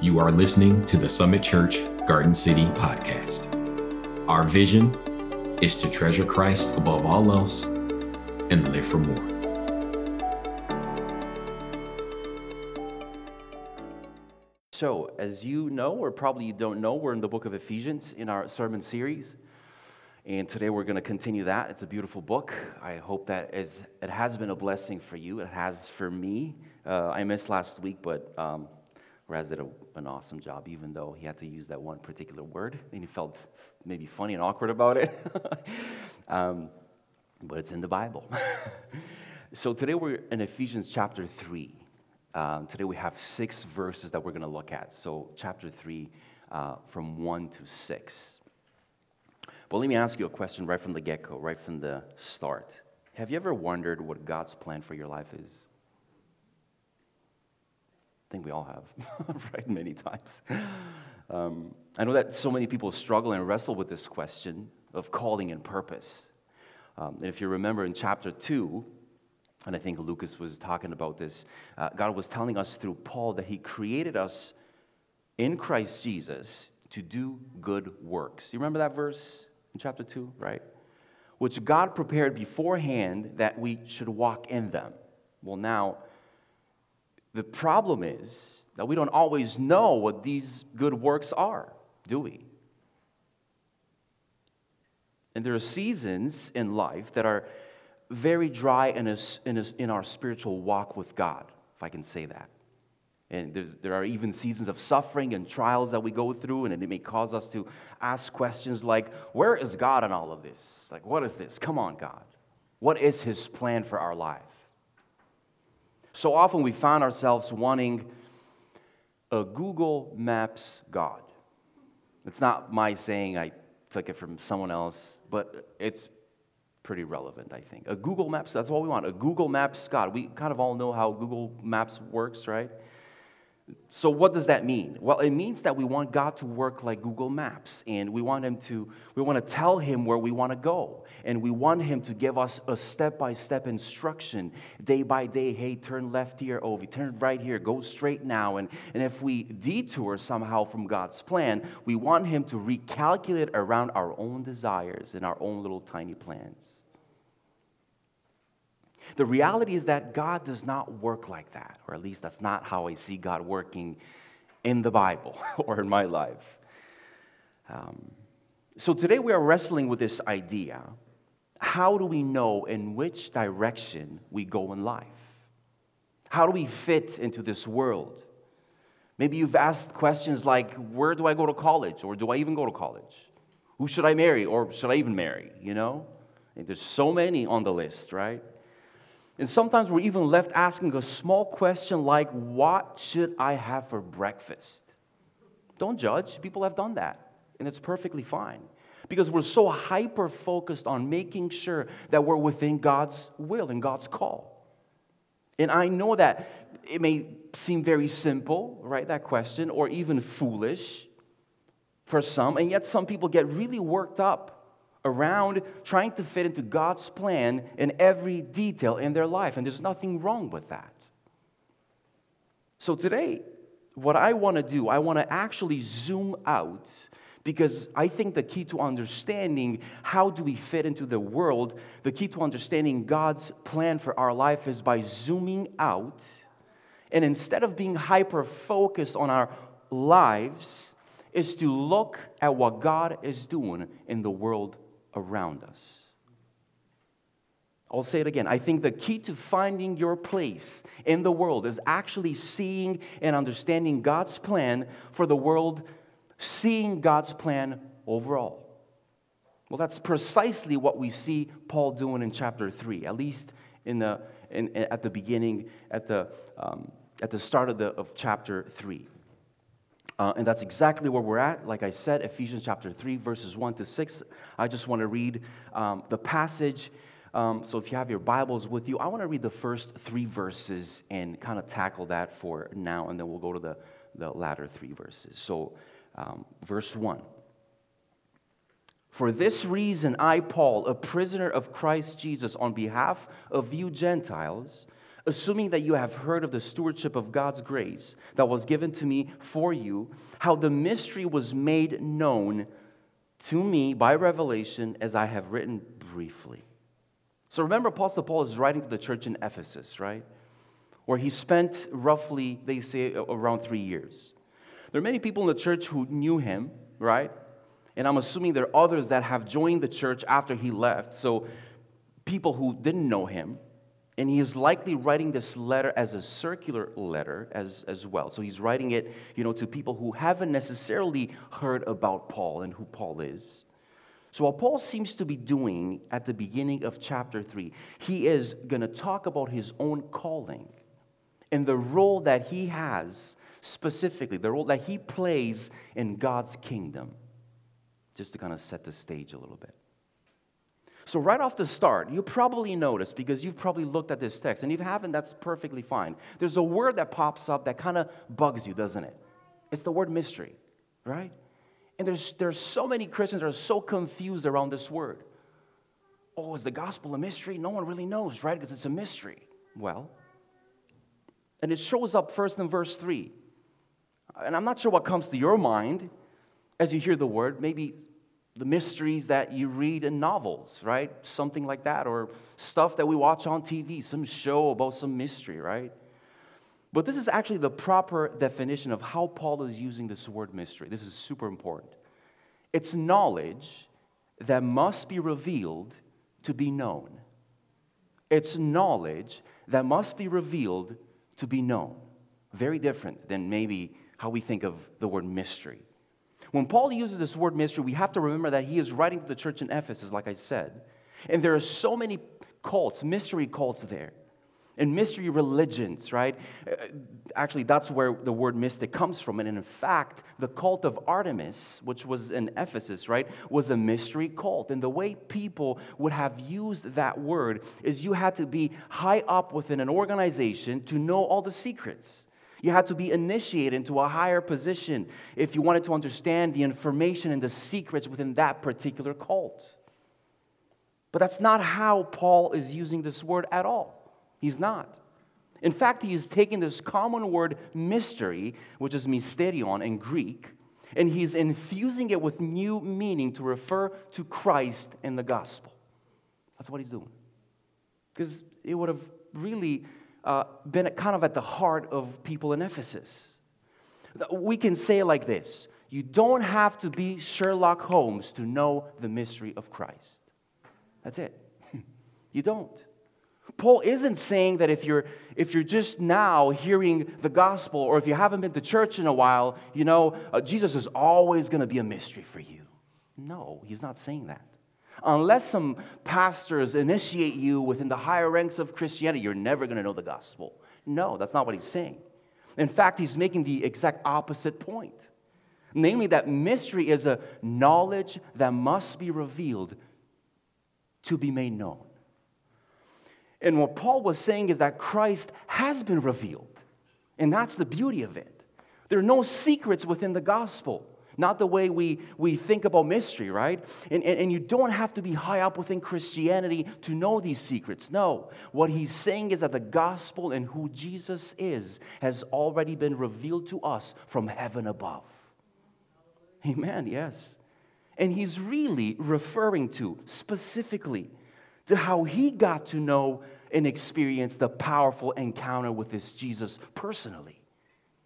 You are listening to the Summit Church Garden City podcast. Our vision is to treasure Christ above all else and live for more. So, as you know, or probably you don't know, we're in the book of Ephesians in our sermon series. And today we're going to continue that. It's a beautiful book. I hope that is, it has been a blessing for you. It has for me. Uh, I missed last week, but um, Raz did a, an awesome job, even though he had to use that one particular word, and he felt maybe funny and awkward about it. um, but it's in the Bible. so today we're in Ephesians chapter 3. Um, today we have six verses that we're going to look at. So, chapter 3, uh, from 1 to 6. But let me ask you a question right from the get go, right from the start. Have you ever wondered what God's plan for your life is? Think we all have, right? Many times. Um, I know that so many people struggle and wrestle with this question of calling and purpose. Um, and if you remember in chapter 2, and I think Lucas was talking about this, uh, God was telling us through Paul that He created us in Christ Jesus to do good works. You remember that verse in chapter 2, right? Which God prepared beforehand that we should walk in them. Well, now, the problem is that we don't always know what these good works are, do we? And there are seasons in life that are very dry in, a, in, a, in our spiritual walk with God, if I can say that. And there are even seasons of suffering and trials that we go through, and it may cause us to ask questions like, Where is God in all of this? Like, what is this? Come on, God. What is His plan for our life? So often we find ourselves wanting a Google Maps God. It's not my saying, I took it from someone else, but it's pretty relevant, I think. A Google Maps, that's what we want. A Google Maps God. We kind of all know how Google Maps works, right? So, what does that mean? Well, it means that we want God to work like Google Maps, and we want Him to, we want to tell Him where we want to go, and we want Him to give us a step by step instruction, day by day. Hey, turn left here, oh, we turn right here, go straight now. And, and if we detour somehow from God's plan, we want Him to recalculate around our own desires and our own little tiny plans. The reality is that God does not work like that, or at least that's not how I see God working in the Bible or in my life. Um, so today we are wrestling with this idea how do we know in which direction we go in life? How do we fit into this world? Maybe you've asked questions like, where do I go to college? Or do I even go to college? Who should I marry? Or should I even marry? You know? And there's so many on the list, right? And sometimes we're even left asking a small question like, What should I have for breakfast? Don't judge. People have done that, and it's perfectly fine. Because we're so hyper focused on making sure that we're within God's will and God's call. And I know that it may seem very simple, right? That question, or even foolish for some, and yet some people get really worked up around trying to fit into God's plan in every detail in their life. And there's nothing wrong with that. So today, what I want to do, I want to actually zoom out because I think the key to understanding how do we fit into the world, the key to understanding God's plan for our life is by zooming out. And instead of being hyper focused on our lives, is to look at what God is doing in the world around us. I'll say it again. I think the key to finding your place in the world is actually seeing and understanding God's plan for the world, seeing God's plan overall. Well, that's precisely what we see Paul doing in chapter 3, at least in the, in, at the beginning, at the, um, at the start of, the, of chapter 3. Uh, and that's exactly where we're at. Like I said, Ephesians chapter 3, verses 1 to 6. I just want to read um, the passage. Um, so if you have your Bibles with you, I want to read the first three verses and kind of tackle that for now, and then we'll go to the, the latter three verses. So, um, verse 1. For this reason, I, Paul, a prisoner of Christ Jesus, on behalf of you Gentiles, assuming that you have heard of the stewardship of God's grace that was given to me for you, how the mystery was made known to me by revelation as I have written briefly. So remember, Apostle Paul is writing to the church in Ephesus, right? Where he spent roughly, they say, around three years. There are many people in the church who knew him, right? And I'm assuming there are others that have joined the church after he left. So people who didn't know him, and he is likely writing this letter as a circular letter as, as well. So he's writing it, you know, to people who haven't necessarily heard about Paul and who Paul is. So what Paul seems to be doing at the beginning of chapter 3, he is going to talk about his own calling and the role that he has specifically, the role that he plays in God's kingdom. Just to kind of set the stage a little bit. So, right off the start, you probably noticed because you've probably looked at this text, and if you haven't, that's perfectly fine. There's a word that pops up that kind of bugs you, doesn't it? It's the word mystery, right? And there's, there's so many Christians that are so confused around this word. Oh, is the gospel a mystery? No one really knows, right? Because it's a mystery. Well, and it shows up first in verse 3. And I'm not sure what comes to your mind as you hear the word. Maybe the mysteries that you read in novels, right? Something like that, or stuff that we watch on TV, some show about some mystery, right? But this is actually the proper definition of how Paul is using this word mystery. This is super important. It's knowledge that must be revealed to be known. It's knowledge that must be revealed to be known. Very different than maybe how we think of the word mystery. When Paul uses this word mystery, we have to remember that he is writing to the church in Ephesus, like I said. And there are so many cults, mystery cults there, and mystery religions, right? Uh, actually, that's where the word mystic comes from. And in fact, the cult of Artemis, which was in Ephesus, right, was a mystery cult. And the way people would have used that word is you had to be high up within an organization to know all the secrets. You had to be initiated into a higher position if you wanted to understand the information and the secrets within that particular cult. But that's not how Paul is using this word at all. He's not. In fact, he is taking this common word mystery, which is mysterion in Greek, and he's infusing it with new meaning to refer to Christ and the gospel. That's what he's doing. Because it would have really uh, been kind of at the heart of people in Ephesus. We can say like this You don't have to be Sherlock Holmes to know the mystery of Christ. That's it. you don't. Paul isn't saying that if you're if you're just now hearing the gospel or if you haven't been to church in a while, you know, uh, Jesus is always going to be a mystery for you. No, he's not saying that unless some pastors initiate you within the higher ranks of Christianity, you're never going to know the gospel. No, that's not what he's saying. In fact, he's making the exact opposite point. Namely, that mystery is a knowledge that must be revealed to be made known. And what Paul was saying is that Christ has been revealed. And that's the beauty of it. There are no secrets within the gospel. Not the way we, we think about mystery, right? And, and, and, you don't have to be high up within Christianity to know these secrets. No. What he's saying is that the gospel and who Jesus is has already been revealed to us from heaven above. Amen, yes. And he's really referring to specifically to how he got to know and experience the powerful encounter with this Jesus personally.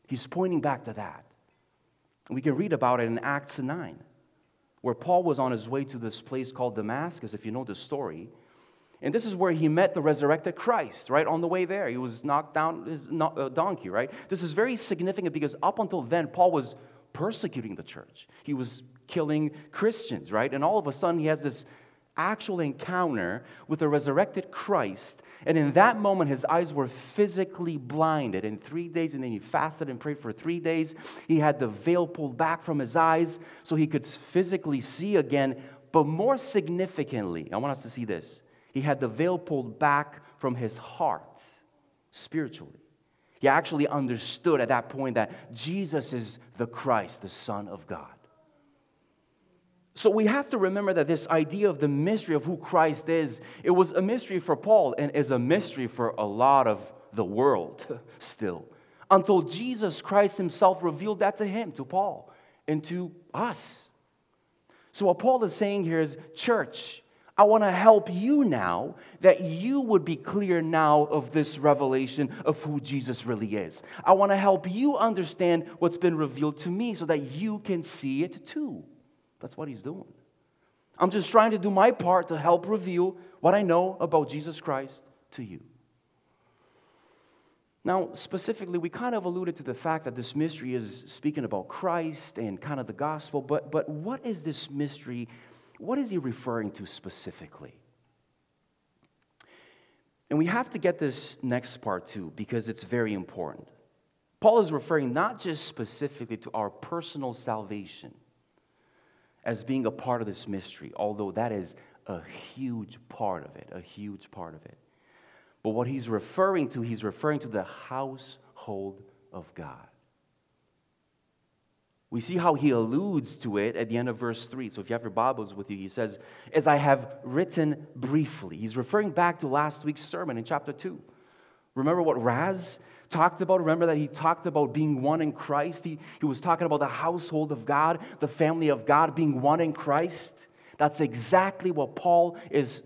He's pointing back to that. We can read about it in Acts 9, where Paul was on his way to this place called Damascus, if you know the story. And this is where he met the resurrected Christ, right? On the way there, he was knocked down his uh, donkey, right? This is very significant because up until then, Paul was persecuting the church. He was killing Christians, right? And all of a sudden, he has this actual encounter with the resurrected Christ. And in that moment, his eyes were physically blinded. In three days, and then he fasted and prayed for three days. He had the veil pulled back from his eyes so he could physically see again. But more significantly, I want us to see this he had the veil pulled back from his heart spiritually. He actually understood at that point that Jesus is the Christ, the Son of God. So we have to remember that this idea of the mystery of who Christ is, it was a mystery for Paul and is a mystery for a lot of the world still until Jesus Christ himself revealed that to him, to Paul, and to us. So, what Paul is saying here is, church, I want to help you now that you would be clear now of this revelation of who Jesus really is. I want to help you understand what's been revealed to me so that you can see it too. That's what he's doing. I'm just trying to do my part to help reveal what I know about Jesus Christ to you. Now, specifically, we kind of alluded to the fact that this mystery is speaking about Christ and kind of the gospel, but, but what is this mystery what is he referring to specifically? And we have to get this next part too, because it's very important. Paul is referring not just specifically to our personal salvation as being a part of this mystery, although that is a huge part of it, a huge part of it. But what he's referring to, he's referring to the household of God. We see how he alludes to it at the end of verse 3. So if you have your Bibles with you, he says, As I have written briefly. He's referring back to last week's sermon in chapter 2. Remember what Raz talked about? Remember that he talked about being one in Christ? He, he was talking about the household of God, the family of God being one in Christ. That's exactly what Paul is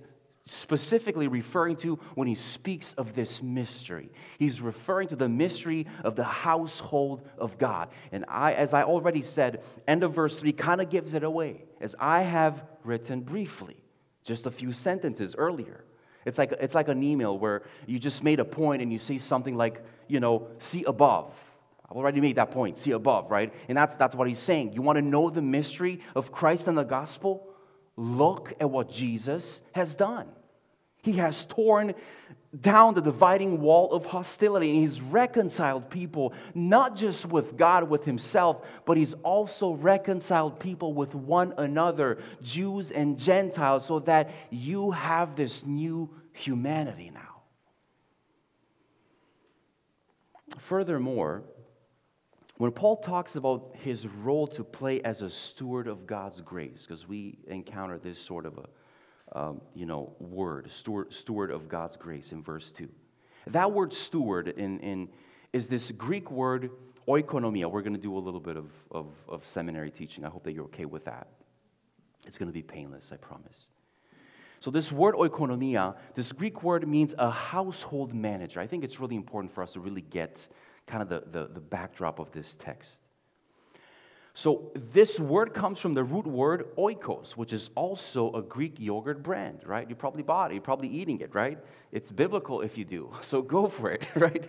specifically referring to when he speaks of this mystery. He's referring to the mystery of the household of God. And I, as I already said, end of verse 3 kind of gives it away, as I have written briefly, just a few sentences earlier. It's like, it's like an email where you just made a point and you say something like, you know, see above. I've already made that point, see above, right? And that's, that's what he's saying. You want to know the mystery of Christ and the gospel? Look at what Jesus has done. He has torn down the dividing wall of hostility and he's reconciled people not just with God, with himself, but he's also reconciled people with one another, Jews and Gentiles, so that you have this new humanity now. Furthermore, when Paul talks about his role to play as a steward of God's grace, because we encounter this sort of a um, you know, word, steward, steward of God's grace in verse 2. That word steward in, in, is this Greek word oikonomia. We're going to do a little bit of, of, of seminary teaching. I hope that you're okay with that. It's going to be painless, I promise. So, this word oikonomia, this Greek word means a household manager. I think it's really important for us to really get kind of the, the, the backdrop of this text. So, this word comes from the root word oikos, which is also a Greek yogurt brand, right? You probably bought it, you're probably eating it, right? It's biblical if you do, so go for it, right?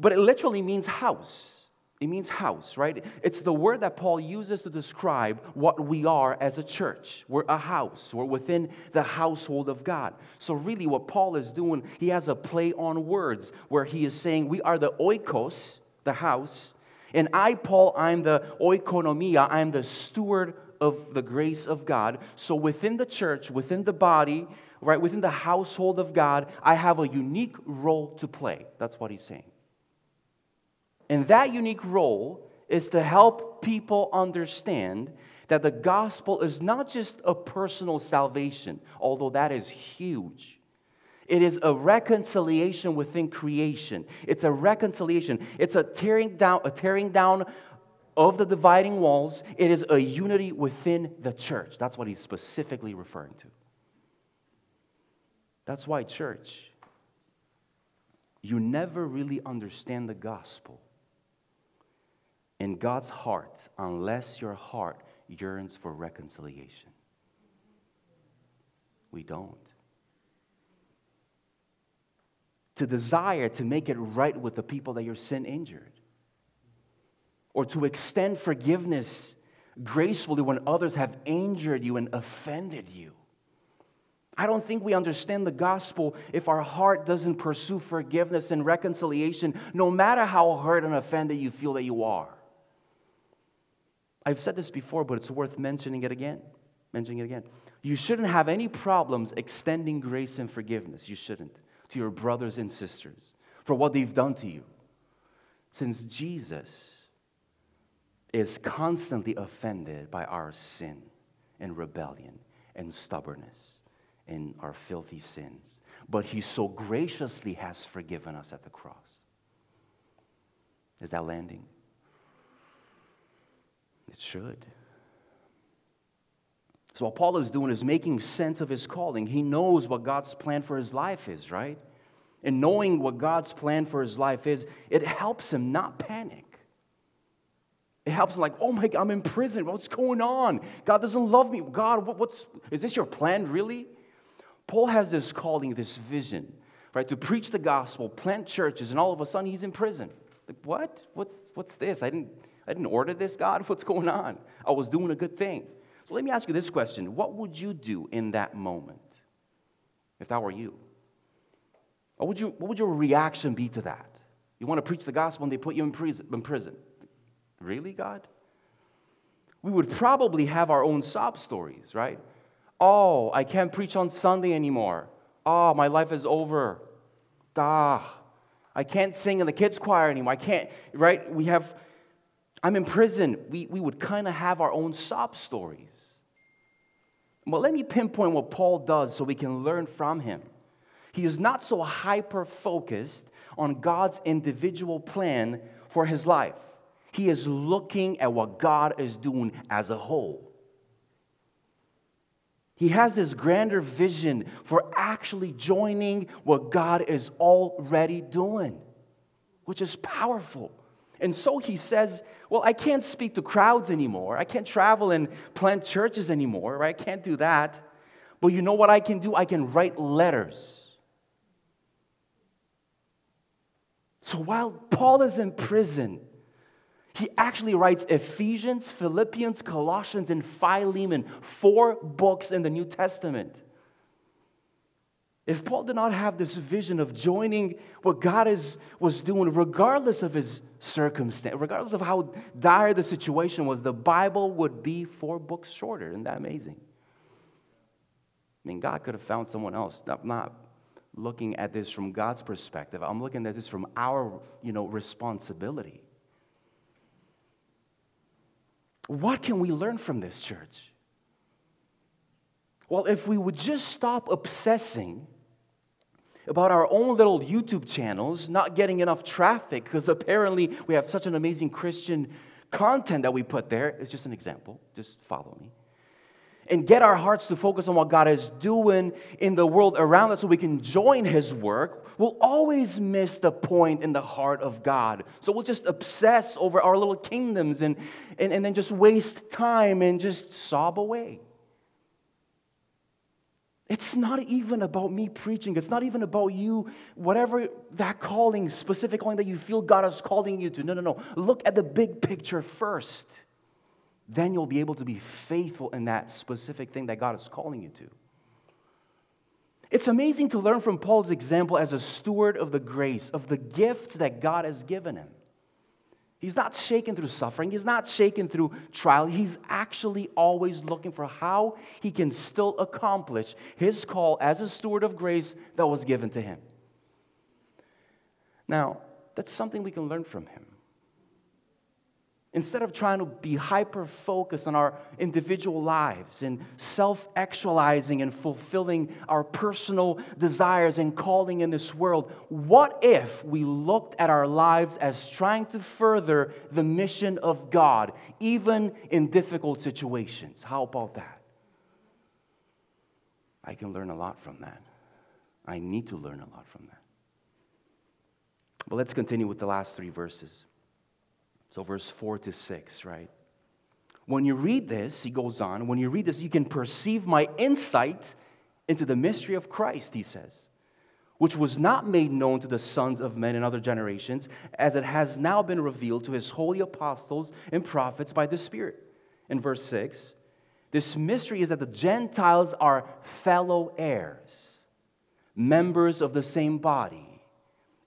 But it literally means house. It means house, right? It's the word that Paul uses to describe what we are as a church. We're a house, we're within the household of God. So, really, what Paul is doing, he has a play on words where he is saying we are the oikos, the house, and I, Paul, I'm the oikonomia, I'm the steward of the grace of God. So within the church, within the body, right, within the household of God, I have a unique role to play. That's what he's saying. And that unique role is to help people understand that the gospel is not just a personal salvation, although that is huge. It is a reconciliation within creation. It's a reconciliation. It's a tearing down, a tearing down of the dividing walls. It is a unity within the church. That's what he's specifically referring to. That's why, church, you never really understand the gospel in God's heart unless your heart yearns for reconciliation. We don't to desire to make it right with the people that your sin injured, or to extend forgiveness gracefully when others have injured you and offended you. I don't think we understand the gospel if our heart doesn't pursue forgiveness and reconciliation, no matter how hurt and offended you feel that you are. I've said this before, but it's worth mentioning it again. Mentioning it again. You shouldn't have any problems extending grace and forgiveness. You shouldn't to your brothers and sisters for what they've done to you. Since Jesus is constantly offended by our sin and rebellion and stubbornness and our filthy sins. but he so graciously has forgiven us at the cross. Is that landing? It should. So, what Paul is doing is making sense of his calling. He knows what God's plan for his life is, right? And knowing what God's plan for his life is, it helps him not panic. It helps him, like, oh my God, I'm in prison. What's going on? God doesn't love me. God, what, what's, is this your plan, really? Paul has this calling, this vision, right, to preach the gospel, plant churches, and all of a sudden he's in prison. Like, what? What's, what's this? I didn't, I didn't order this, God. What's going on? I was doing a good thing. So let me ask you this question What would you do in that moment if that were you? What would, you, what would your reaction be to that? You want to preach the gospel and they put you in prison. In prison. Really, God? We would probably have our own sob stories, right? Oh, I can't preach on Sunday anymore. Oh, my life is over. Ah, I can't sing in the kids' choir anymore. I can't, right? We have, I'm in prison. We, we would kind of have our own sob stories. Well, let me pinpoint what Paul does so we can learn from him. He is not so hyper focused on God's individual plan for his life. He is looking at what God is doing as a whole. He has this grander vision for actually joining what God is already doing, which is powerful. And so he says, Well, I can't speak to crowds anymore. I can't travel and plant churches anymore, right? I can't do that. But you know what I can do? I can write letters. So while Paul is in prison, he actually writes Ephesians, Philippians, Colossians, and Philemon, four books in the New Testament. If Paul did not have this vision of joining what God is, was doing, regardless of his circumstance, regardless of how dire the situation was, the Bible would be four books shorter. Isn't that amazing? I mean, God could have found someone else. I'm not looking at this from God's perspective. I'm looking at this from our, you know, responsibility. What can we learn from this church? Well, if we would just stop obsessing about our own little YouTube channels not getting enough traffic because apparently we have such an amazing Christian content that we put there. It's just an example. Just follow me. And get our hearts to focus on what God is doing in the world around us so we can join His work, we'll always miss the point in the heart of God. So we'll just obsess over our little kingdoms and, and, and then just waste time and just sob away. It's not even about me preaching. It's not even about you, whatever that calling, specific calling that you feel God is calling you to. No, no, no. Look at the big picture first. Then you'll be able to be faithful in that specific thing that God is calling you to. It's amazing to learn from Paul's example as a steward of the grace, of the gifts that God has given him. He's not shaken through suffering. He's not shaken through trial. He's actually always looking for how he can still accomplish his call as a steward of grace that was given to him. Now, that's something we can learn from him. Instead of trying to be hyper focused on our individual lives and self actualizing and fulfilling our personal desires and calling in this world, what if we looked at our lives as trying to further the mission of God, even in difficult situations? How about that? I can learn a lot from that. I need to learn a lot from that. But let's continue with the last three verses. So, verse 4 to 6, right? When you read this, he goes on, when you read this, you can perceive my insight into the mystery of Christ, he says, which was not made known to the sons of men in other generations, as it has now been revealed to his holy apostles and prophets by the Spirit. In verse 6, this mystery is that the Gentiles are fellow heirs, members of the same body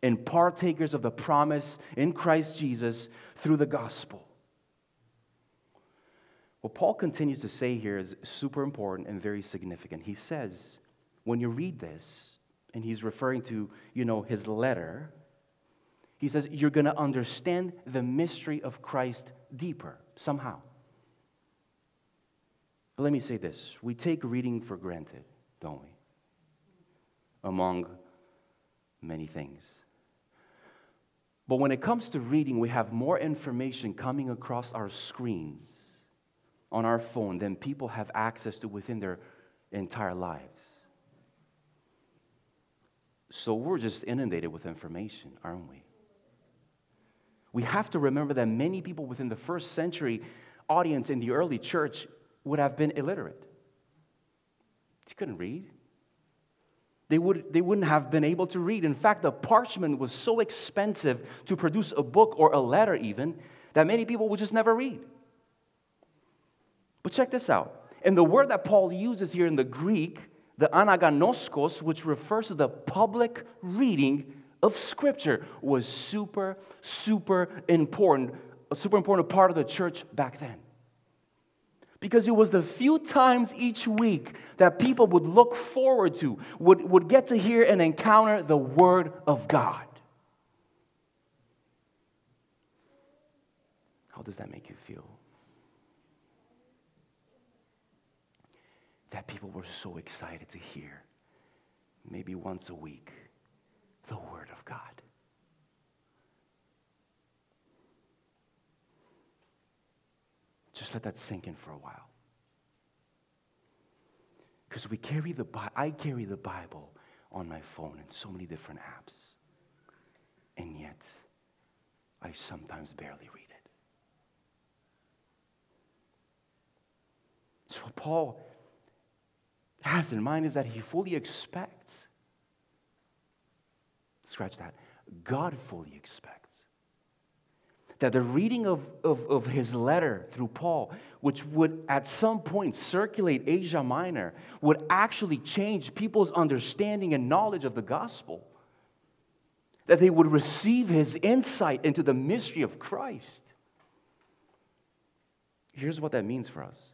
and partakers of the promise in Christ Jesus through the gospel. What Paul continues to say here is super important and very significant. He says, when you read this, and he's referring to, you know, his letter, he says, you're going to understand the mystery of Christ deeper somehow. But let me say this we take reading for granted, don't we? among many things. But when it comes to reading, we have more information coming across our screens on our phone than people have access to within their entire lives. So we're just inundated with information, aren't we? We have to remember that many people within the first century audience in the early church would have been illiterate. They couldn't read. They, would, they wouldn't have been able to read. In fact, the parchment was so expensive to produce a book or a letter, even, that many people would just never read. But check this out. And the word that Paul uses here in the Greek, the anagnoskos, which refers to the public reading of Scripture, was super, super important, a super important part of the church back then. Because it was the few times each week that people would look forward to, would, would get to hear and encounter the Word of God. How does that make you feel? That people were so excited to hear, maybe once a week, the Word of God. Just let that sink in for a while. Because we carry the I carry the Bible on my phone in so many different apps. And yet, I sometimes barely read it. So, what Paul has in mind is that he fully expects, scratch that, God fully expects that the reading of, of, of, his letter through Paul, which would at some point circulate Asia Minor, would actually change people's understanding and knowledge of the gospel. That they would receive his insight into the mystery of Christ. Here's what that means for us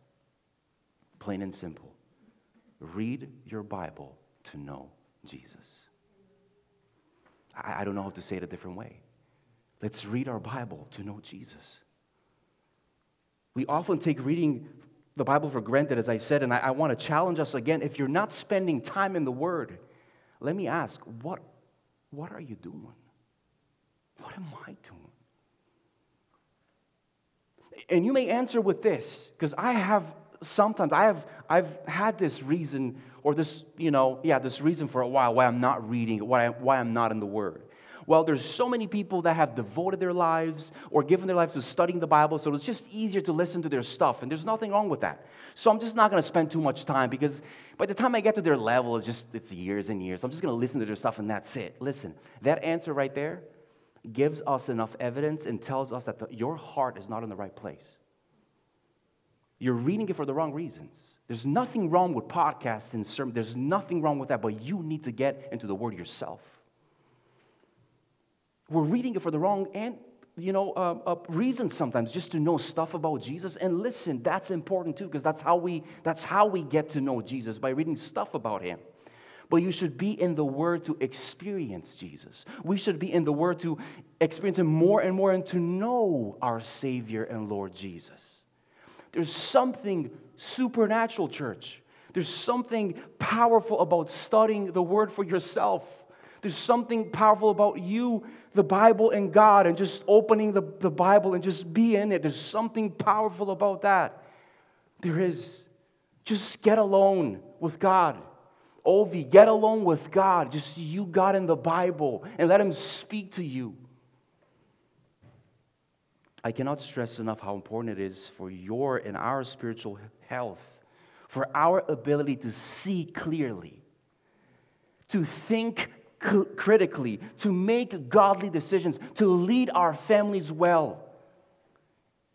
plain and simple read your Bible to know Jesus. I, I don't know how to say it a different way. Let's read our Bible to know Jesus. We often take reading the Bible for granted, as I said, and I, I want to challenge us again. If you're not spending time in the Word, let me ask, what, what are you doing? What am I doing? And you may answer with this, because I have sometimes, I have, I've had this reason, or this, you know, yeah, this reason for a while why I'm not reading, why, I, why I'm not in the Word. Well, there's so many people that have devoted their lives or given their lives to studying the Bible, so it's just easier to listen to their stuff, and there's nothing wrong with that. So I'm just not going to spend too much time because by the time I get to their level, it's just it's years and years. I'm just going to listen to their stuff, and that's it. Listen, that answer right there gives us enough evidence and tells us that the, your heart is not in the right place. You're reading it for the wrong reasons. There's nothing wrong with podcasts and sermons. There's nothing wrong with that, but you need to get into the Word yourself. We're reading it for the wrong and you know uh, uh, reasons sometimes just to know stuff about jesus. And listen that's important too because that's how we that's how we get to know jesus by reading stuff about him. But you should be in the word to experience jesus. We should be in the word to experience him more and more and to know our savior and lord jesus. There's something supernatural church. There's something powerful about studying the word for yourself there's something powerful about you, the Bible, and God, and just opening the, the Bible and just be in it. There's something powerful about that. There is. Just get alone with God. Ovi, get alone with God. Just you, God, in the Bible, and let Him speak to you. I cannot stress enough how important it is for your and our spiritual health, for our ability to see clearly, to think critically, to make godly decisions, to lead our families well.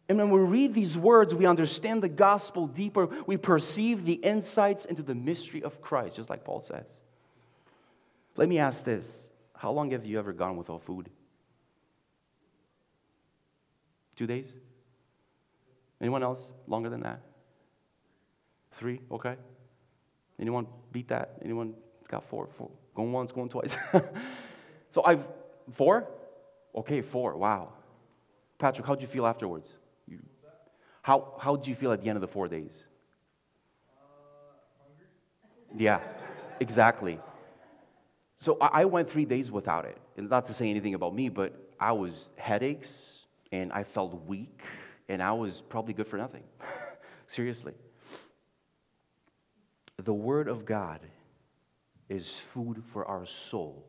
And when we read these words, we understand the gospel deeper. We perceive the insights into the mystery of Christ, just like Paul says. Let me ask this How long have you ever gone without food? Two days? Anyone else? Longer than that? Three? Okay. Anyone beat that? Anyone got four? Four? Going once, going twice. so I've, four? Okay, four. Wow. Patrick, how'd you feel afterwards? You, how, how'd you feel at the end of the four days? Uh, yeah, exactly. So I went three days without it. And not to say anything about me, but I was headaches and I felt weak and I was probably good for nothing. Seriously. The Word of God is food for our soul.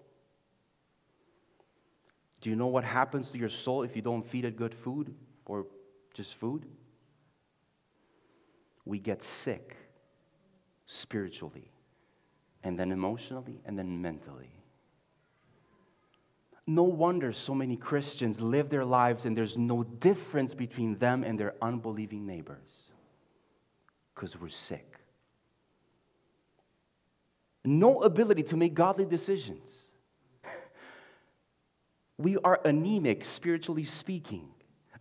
Do you know what happens to your soul if you don't feed it good food or just food? We get sick spiritually, and then emotionally, and then mentally. No wonder so many Christians live their lives and there's no difference between them and their unbelieving neighbors because we're sick. No ability to make godly decisions. We are anemic, spiritually speaking.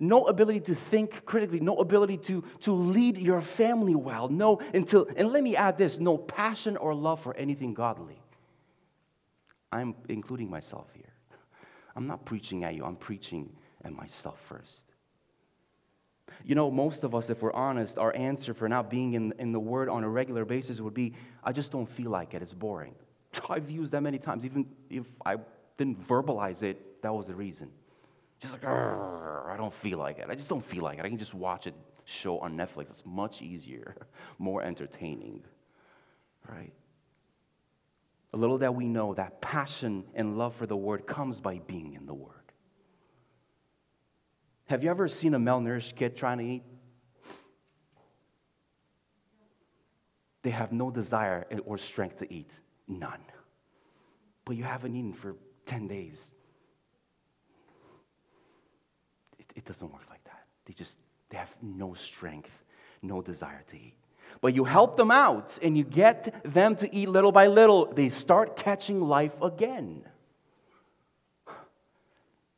No ability to think critically, no ability to, to lead your family well. No, until, and let me add this no passion or love for anything godly. I'm including myself here. I'm not preaching at you, I'm preaching at myself first. You know, most of us, if we're honest, our answer for not being in, in the Word on a regular basis would be, I just don't feel like it. It's boring. I've used that many times. Even if I didn't verbalize it, that was the reason. Just like, I don't feel like it. I just don't feel like it. I can just watch a show on Netflix. It's much easier, more entertaining, right? A little that we know that passion and love for the word comes by being in the word. Have you ever seen a malnourished kid trying to eat? They have no desire or strength to eat. None. But you haven't eaten for 10 days. It, it doesn't work like that. They just they have no strength, no desire to eat. But you help them out and you get them to eat little by little. They start catching life again.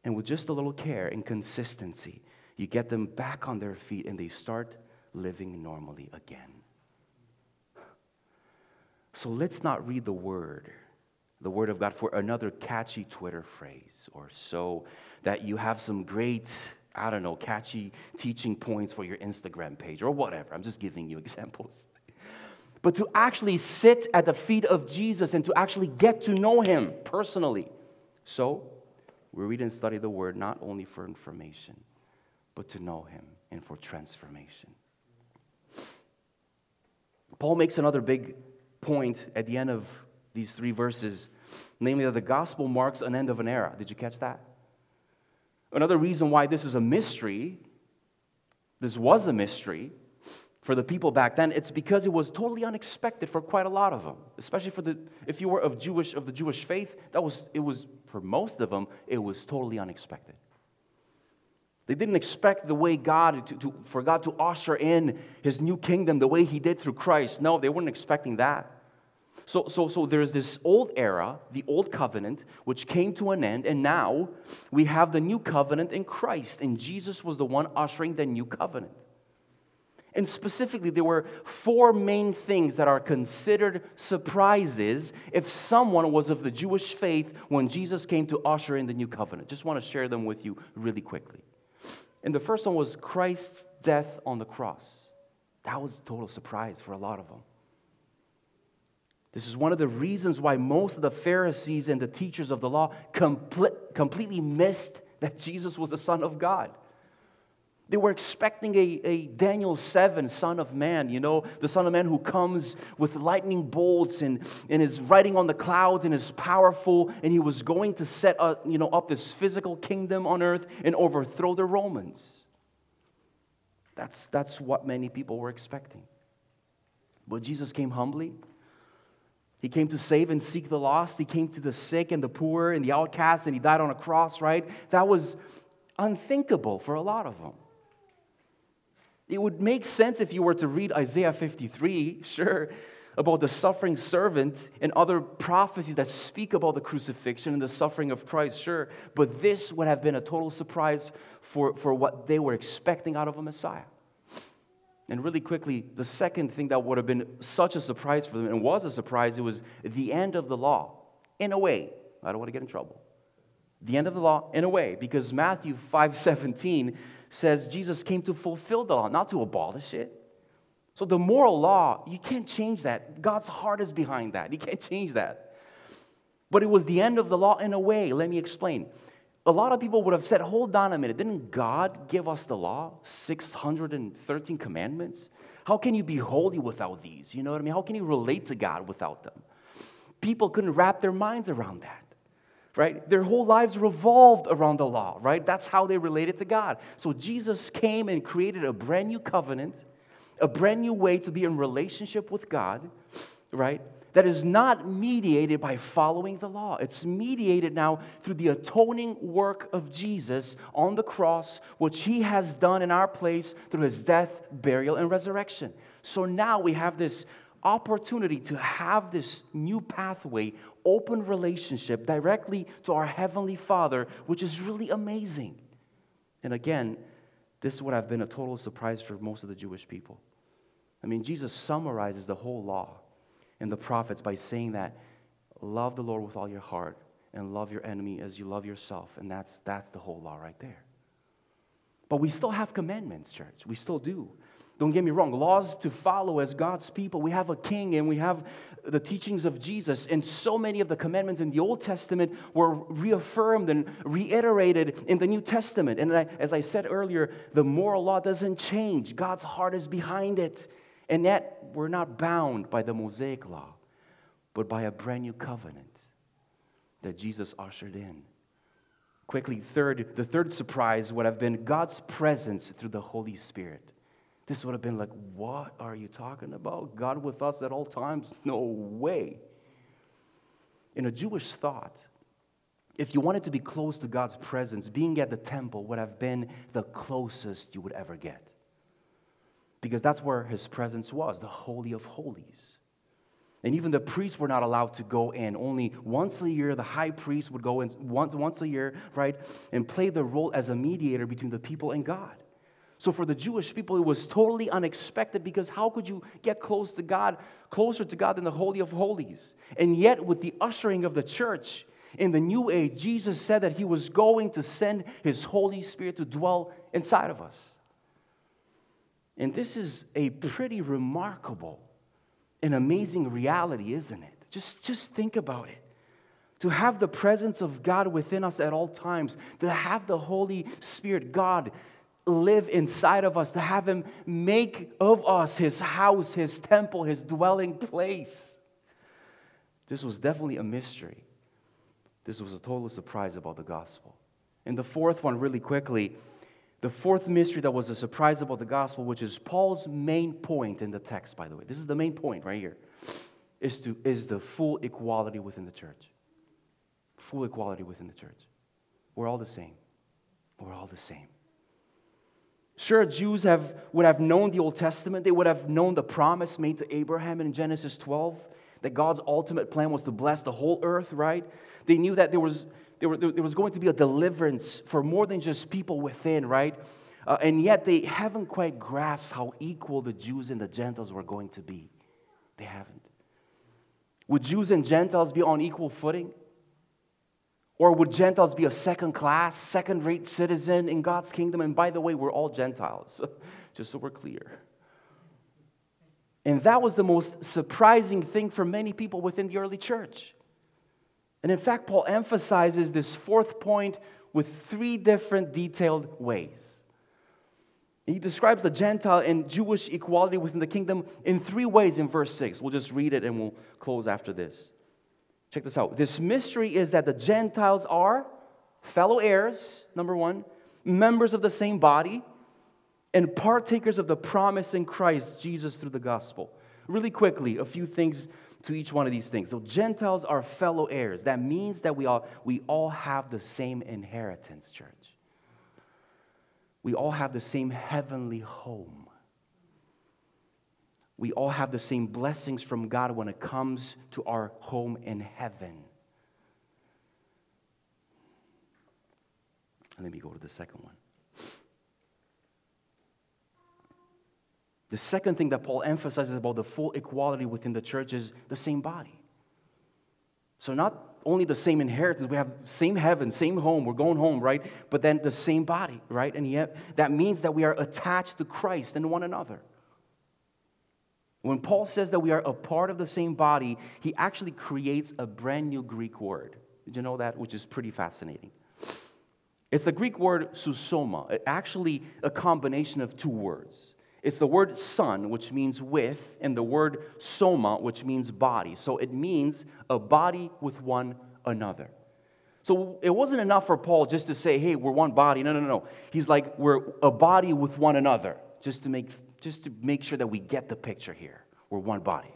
And with just a little care and consistency, you get them back on their feet and they start living normally again. So let's not read the word, the word of God, for another catchy Twitter phrase or so that you have some great I don't know, catchy teaching points for your Instagram page or whatever. I'm just giving you examples. But to actually sit at the feet of Jesus and to actually get to know him personally. So, we read and study the word not only for information, but to know him and for transformation. Paul makes another big point at the end of these three verses, namely that the gospel marks an end of an era. Did you catch that? Another reason why this is a mystery, this was a mystery for the people back then, it's because it was totally unexpected for quite a lot of them, especially for the if you were of Jewish of the Jewish faith, that was it was for most of them, it was totally unexpected. They didn't expect the way God to, to, for God to usher in his new kingdom the way he did through Christ. No, they weren't expecting that. So, so, so there's this old era, the old covenant, which came to an end, and now we have the new covenant in Christ, and Jesus was the one ushering the new covenant. And specifically, there were four main things that are considered surprises if someone was of the Jewish faith when Jesus came to usher in the new covenant. Just want to share them with you really quickly. And the first one was Christ's death on the cross. That was a total surprise for a lot of them. This is one of the reasons why most of the Pharisees and the teachers of the law compl- completely missed that Jesus was the Son of God. They were expecting a, a Daniel 7 Son of Man, you know, the Son of Man who comes with lightning bolts and, and is riding on the clouds and is powerful, and he was going to set up, you know, up this physical kingdom on earth and overthrow the Romans. That's, that's what many people were expecting. But Jesus came humbly he came to save and seek the lost. He came to the sick and the poor and the outcast, and he died on a cross, right? That was unthinkable for a lot of them. It would make sense if you were to read Isaiah 53, sure, about the suffering servant and other prophecies that speak about the crucifixion and the suffering of Christ, sure. But this would have been a total surprise for, for what they were expecting out of a Messiah. And really quickly, the second thing that would have been such a surprise for them, and was a surprise, it was the end of the law. In a way, I don't want to get in trouble. The end of the law, in a way, because Matthew 5:17 says Jesus came to fulfill the law, not to abolish it. So the moral law, you can't change that. God's heart is behind that. You can't change that. But it was the end of the law in a way. Let me explain. A lot of people would have said, hold on a minute, didn't God give us the law? 613 commandments? How can you be holy without these? You know what I mean? How can you relate to God without them? People couldn't wrap their minds around that, right? Their whole lives revolved around the law, right? That's how they related to God. So Jesus came and created a brand new covenant, a brand new way to be in relationship with God, right? that is not mediated by following the law. It's mediated now through the atoning work of Jesus on the cross, which he has done in our place through his death, burial, and resurrection. So now we have this opportunity to have this new pathway, open relationship directly to our Heavenly Father, which is really amazing. And again, this would have been a total surprise for most of the Jewish people. I mean, Jesus summarizes the whole law and the prophets by saying that love the Lord with all your heart and love your enemy as you love yourself. And that's, that's the whole law right there. But we still have commandments, church. We still do. Don't get me wrong, laws to follow as God's people. We have a king and we have the teachings of Jesus. And so many of the commandments in the Old Testament were reaffirmed and reiterated in the New Testament. And as I said earlier, the moral law doesn't change, God's heart is behind it. And yet, we're not bound by the Mosaic law, but by a brand new covenant that Jesus ushered in. Quickly, third, the third surprise would have been God's presence through the Holy Spirit. This would have been like, what are you talking about? God with us at all times? No way. In a Jewish thought, if you wanted to be close to God's presence, being at the temple would have been the closest you would ever get because that's where his presence was, the Holy of Holies. And even the priests were not allowed to go in. Only once a year, the high priest would go in once, once a year, right, and play the role as a mediator between the people and God. So for the Jewish people, it was totally unexpected because how could you get close to God, closer to God than the Holy of Holies? And yet, with the ushering of the church in the new age, Jesus said that he was going to send his Holy Spirit to dwell inside of us. And this is a pretty remarkable and amazing reality, isn't it? Just, just think about it. To have the presence of God within us at all times, to have the Holy Spirit, God, live inside of us, to have Him make of us His house, His temple, His dwelling place. This was definitely a mystery. This was a total surprise about the gospel. And the fourth one, really quickly, the fourth mystery that was a surprise about the gospel, which is Paul's main point in the text, by the way. This is the main point right here, is, to, is the full equality within the church. Full equality within the church. We're all the same. We're all the same. Sure, Jews have, would have known the Old Testament. They would have known the promise made to Abraham in Genesis 12 that God's ultimate plan was to bless the whole earth, right? They knew that there was there, were, there was going to be a deliverance for more than just people within, right? Uh, and yet they haven't quite grasped how equal the Jews and the Gentiles were going to be. They haven't. Would Jews and Gentiles be on equal footing? Or would Gentiles be a second class, second rate citizen in God's kingdom? And by the way, we're all Gentiles, just so we're clear. And that was the most surprising thing for many people within the early church. And in fact, Paul emphasizes this fourth point with three different detailed ways. He describes the Gentile and Jewish equality within the kingdom in three ways in verse 6. We'll just read it and we'll close after this. Check this out. This mystery is that the Gentiles are fellow heirs, number one, members of the same body, and partakers of the promise in Christ Jesus through the gospel. Really quickly, a few things to each one of these things. So Gentiles are fellow heirs. That means that we all, we all have the same inheritance, church. We all have the same heavenly home. We all have the same blessings from God when it comes to our home in heaven. And let me go to the second one. The second thing that Paul emphasizes about the full equality within the church is the same body. So, not only the same inheritance, we have same heaven, same home, we're going home, right? But then the same body, right? And yet that means that we are attached to Christ and one another. When Paul says that we are a part of the same body, he actually creates a brand new Greek word. Did you know that? Which is pretty fascinating. It's the Greek word susoma, actually a combination of two words. It's the word son, which means with, and the word soma, which means body. So it means a body with one another. So it wasn't enough for Paul just to say, hey, we're one body. No, no, no. He's like, we're a body with one another, just to make, just to make sure that we get the picture here. We're one body.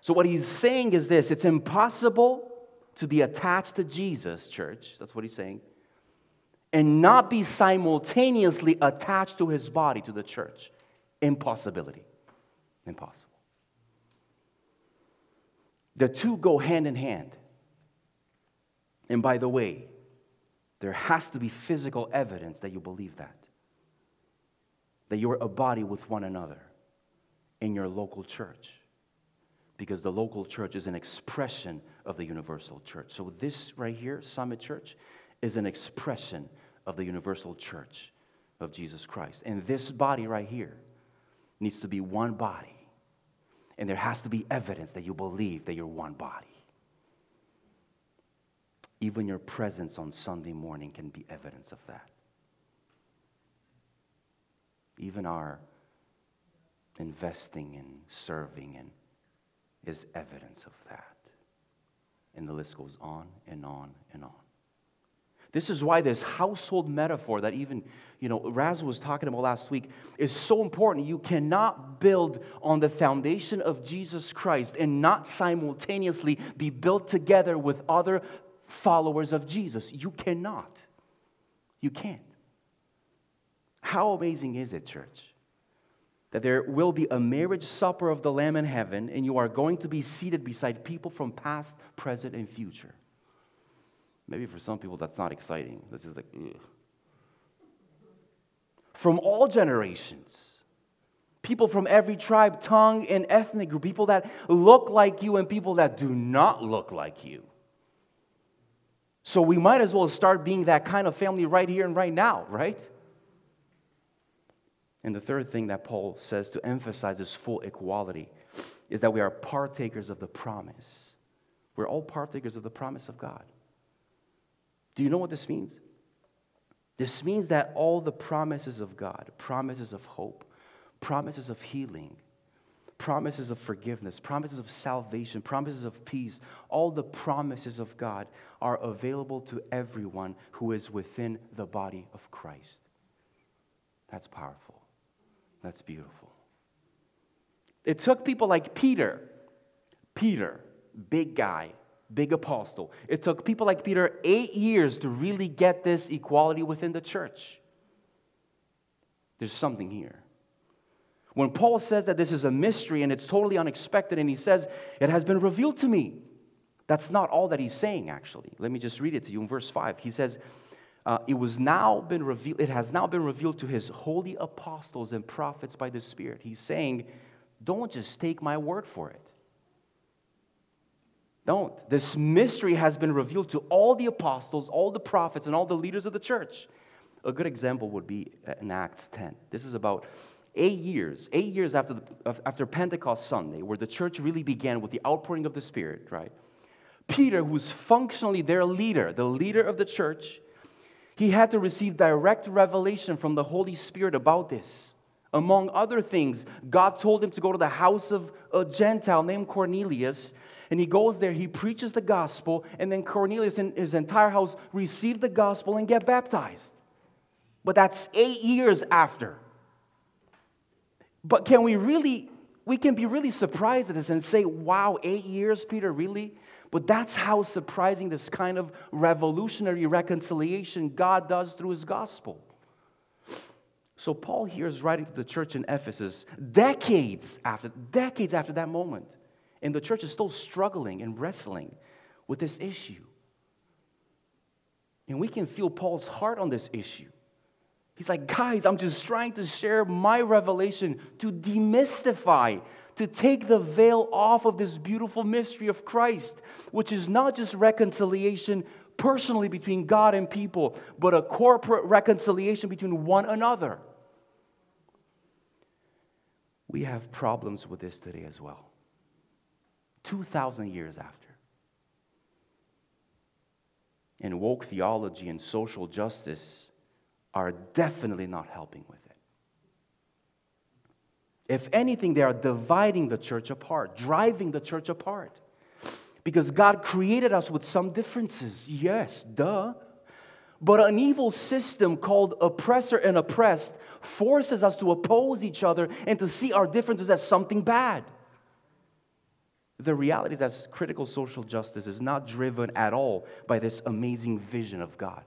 So what he's saying is this it's impossible to be attached to Jesus, church. That's what he's saying. And not be simultaneously attached to his body, to the church. Impossibility. Impossible. The two go hand in hand. And by the way, there has to be physical evidence that you believe that. That you're a body with one another in your local church. Because the local church is an expression of the universal church. So, this right here, Summit Church, is an expression of the universal church of Jesus Christ. And this body right here needs to be one body. And there has to be evidence that you believe that you're one body. Even your presence on Sunday morning can be evidence of that. Even our investing and serving is evidence of that. And the list goes on and on and on. This is why this household metaphor that even, you know, Raz was talking about last week is so important. You cannot build on the foundation of Jesus Christ and not simultaneously be built together with other followers of Jesus. You cannot. You can't. How amazing is it, church? That there will be a marriage supper of the Lamb in heaven, and you are going to be seated beside people from past, present, and future. Maybe for some people that's not exciting. This is like, ugh. From all generations people from every tribe, tongue, and ethnic group, people that look like you and people that do not look like you. So we might as well start being that kind of family right here and right now, right? And the third thing that Paul says to emphasize this full equality is that we are partakers of the promise. We're all partakers of the promise of God. Do you know what this means? This means that all the promises of God, promises of hope, promises of healing, promises of forgiveness, promises of salvation, promises of peace, all the promises of God are available to everyone who is within the body of Christ. That's powerful. That's beautiful. It took people like Peter, Peter, big guy, big apostle. It took people like Peter eight years to really get this equality within the church. There's something here. When Paul says that this is a mystery and it's totally unexpected, and he says, It has been revealed to me, that's not all that he's saying, actually. Let me just read it to you in verse 5. He says, uh, it was now been revealed it has now been revealed to his holy apostles and prophets by the spirit. He's saying don't just take my word for it. Don't. This mystery has been revealed to all the apostles all the prophets and all the leaders of the church. A good example would be in acts 10 this is about eight years, eight years after, the, after Pentecost Sunday, where the church really began with the outpouring of the Spirit, right? Peter, who's functionally their leader, the leader of the church, he had to receive direct revelation from the Holy Spirit about this. Among other things, God told him to go to the house of a Gentile named Cornelius, and he goes there, he preaches the gospel, and then Cornelius and his entire house receive the gospel and get baptized. But that's eight years after. But can we really, we can be really surprised at this and say, wow, eight years, Peter, really? But that's how surprising this kind of revolutionary reconciliation God does through his gospel. So Paul here is writing to the church in Ephesus decades after decades after that moment. And the church is still struggling and wrestling with this issue. And we can feel Paul's heart on this issue. He's like, guys, I'm just trying to share my revelation to demystify, to take the veil off of this beautiful mystery of Christ, which is not just reconciliation personally between God and people, but a corporate reconciliation between one another. We have problems with this today as well. 2,000 years after. And woke theology and social justice are definitely not helping with it. If anything, they are dividing the church apart, driving the church apart. Because God created us with some differences. Yes, duh. But an evil system called oppressor and oppressed forces us to oppose each other and to see our differences as something bad. The reality is that critical social justice is not driven at all by this amazing vision of God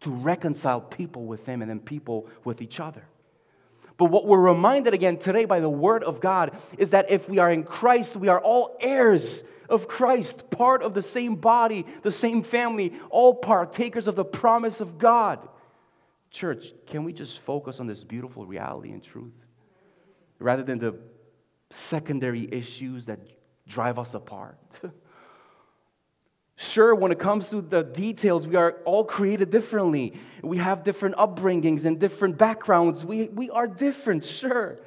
to reconcile people with Him and then people with each other. But what we're reminded again today by the Word of God is that if we are in Christ, we are all heirs of Christ, part of the same body, the same family, all partakers of the promise of God. Church, can we just focus on this beautiful reality and truth rather than the secondary issues that drive us apart? Sure, when it comes to the details, we are all created differently. We have different upbringings and different backgrounds. We, we are different, sure.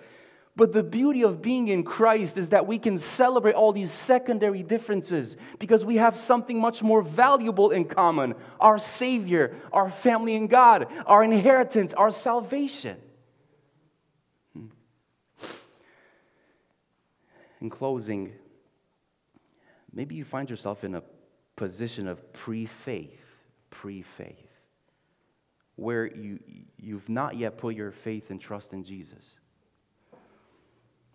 But the beauty of being in Christ is that we can celebrate all these secondary differences because we have something much more valuable in common our Savior, our family in God, our inheritance, our salvation. In closing, maybe you find yourself in a position of pre faith, pre faith, where you, you've not yet put your faith and trust in Jesus.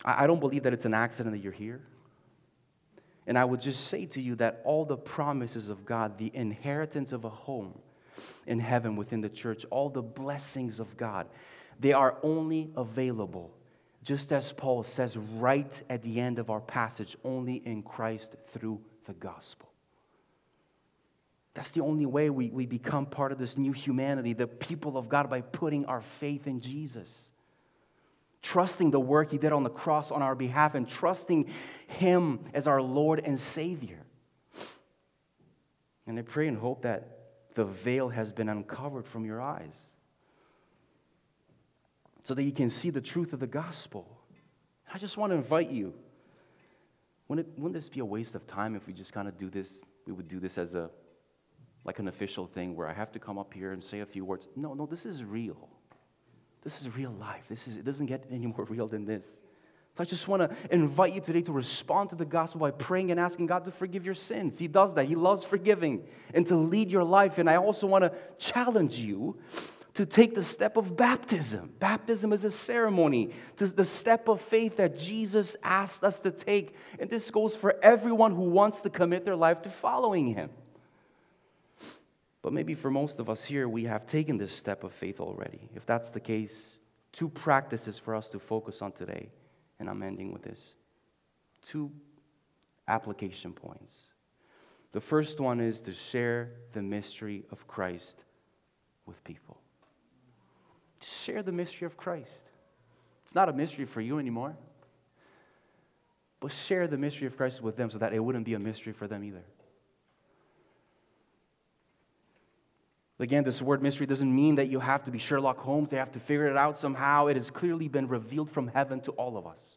I don't believe that it's an accident that you're here. And I would just say to you that all the promises of God, the inheritance of a home in heaven within the church, all the blessings of God, they are only available, just as Paul says right at the end of our passage, only in Christ through the gospel. That's the only way we, we become part of this new humanity, the people of God, by putting our faith in Jesus trusting the work He did on the cross on our behalf and trusting Him as our Lord and Savior. And I pray and hope that the veil has been uncovered from your eyes so that you can see the truth of the gospel. I just want to invite you. Wouldn't, it, wouldn't this be a waste of time if we just kind of do this? We would do this as a like an official thing where I have to come up here and say a few words. No, no, this is real. This is real life. This is, it doesn't get any more real than this. So I just want to invite you today to respond to the gospel by praying and asking God to forgive your sins. He does that. He loves forgiving and to lead your life. And I also want to challenge you to take the step of baptism. Baptism is a ceremony, the step of faith that Jesus asked us to take. And this goes for everyone who wants to commit their life to following Him. But maybe for most of us here, we have taken this step of faith already. If that's the case, two practices for us to focus on today, and I'm ending with this. Two application points. The first one is to share the mystery of Christ with people. To share the mystery of Christ. It's not a mystery for you anymore. But share the mystery of Christ with them so that it wouldn't be a mystery for them either. Again, this word mystery doesn't mean that you have to be Sherlock Holmes, they have to figure it out somehow. It has clearly been revealed from heaven to all of us.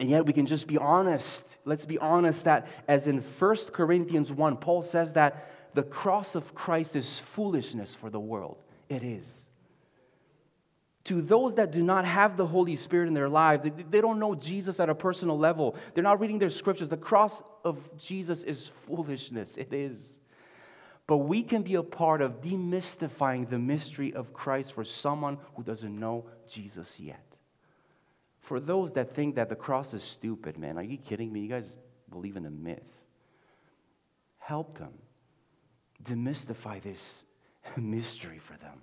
And yet we can just be honest. Let's be honest that as in 1 Corinthians 1, Paul says that the cross of Christ is foolishness for the world. It is. To those that do not have the Holy Spirit in their lives, they, they don't know Jesus at a personal level. They're not reading their scriptures. The cross of Jesus is foolishness. It is. But we can be a part of demystifying the mystery of Christ for someone who doesn't know Jesus yet. For those that think that the cross is stupid, man, are you kidding me? You guys believe in a myth. Help them demystify this mystery for them.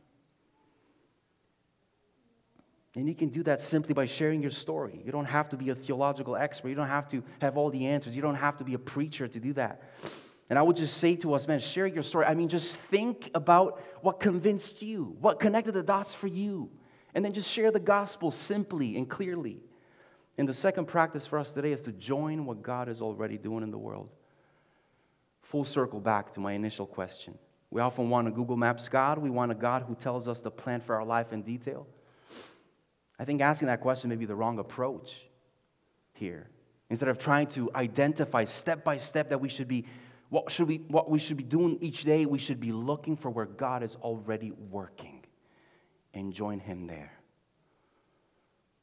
And you can do that simply by sharing your story. You don't have to be a theological expert. You don't have to have all the answers. You don't have to be a preacher to do that. And I would just say to us, man, share your story. I mean, just think about what convinced you, what connected the dots for you, and then just share the gospel simply and clearly. And the second practice for us today is to join what God is already doing in the world. Full circle back to my initial question. We often want a Google Maps God. We want a God who tells us the plan for our life in detail. I think asking that question may be the wrong approach here. Instead of trying to identify step by step that we should be what should we what we should be doing each day, we should be looking for where God is already working and join him there.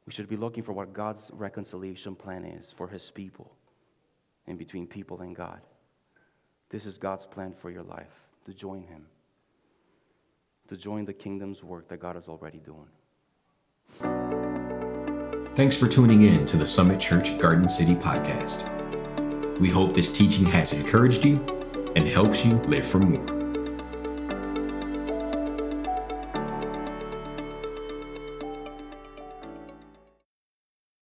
We should be looking for what God's reconciliation plan is for his people and between people and God. This is God's plan for your life to join him, to join the kingdom's work that God is already doing. Thanks for tuning in to the Summit Church Garden City podcast. We hope this teaching has encouraged you and helps you live for more.